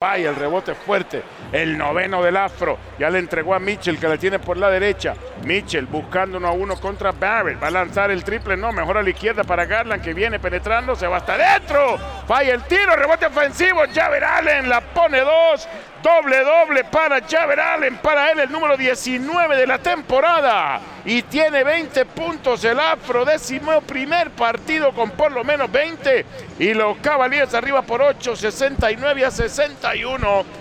Vaya el rebote fuerte. El noveno del afro. Ya le entregó a Mitchell que la tiene por la derecha. Mitchell buscando uno a uno contra Barrett. Va a lanzar el triple. No, mejor a la izquierda para Garland que viene penetrando. Se va hasta adentro. Falla el tiro. Rebote ofensivo. Javer Allen la pone dos. Doble, doble para Javer Allen. Para él el número 19 de la temporada. Y tiene 20 puntos el afro. Décimo primer partido con por lo menos 20. Y los Cavaliers arriba por 8, 69 a 61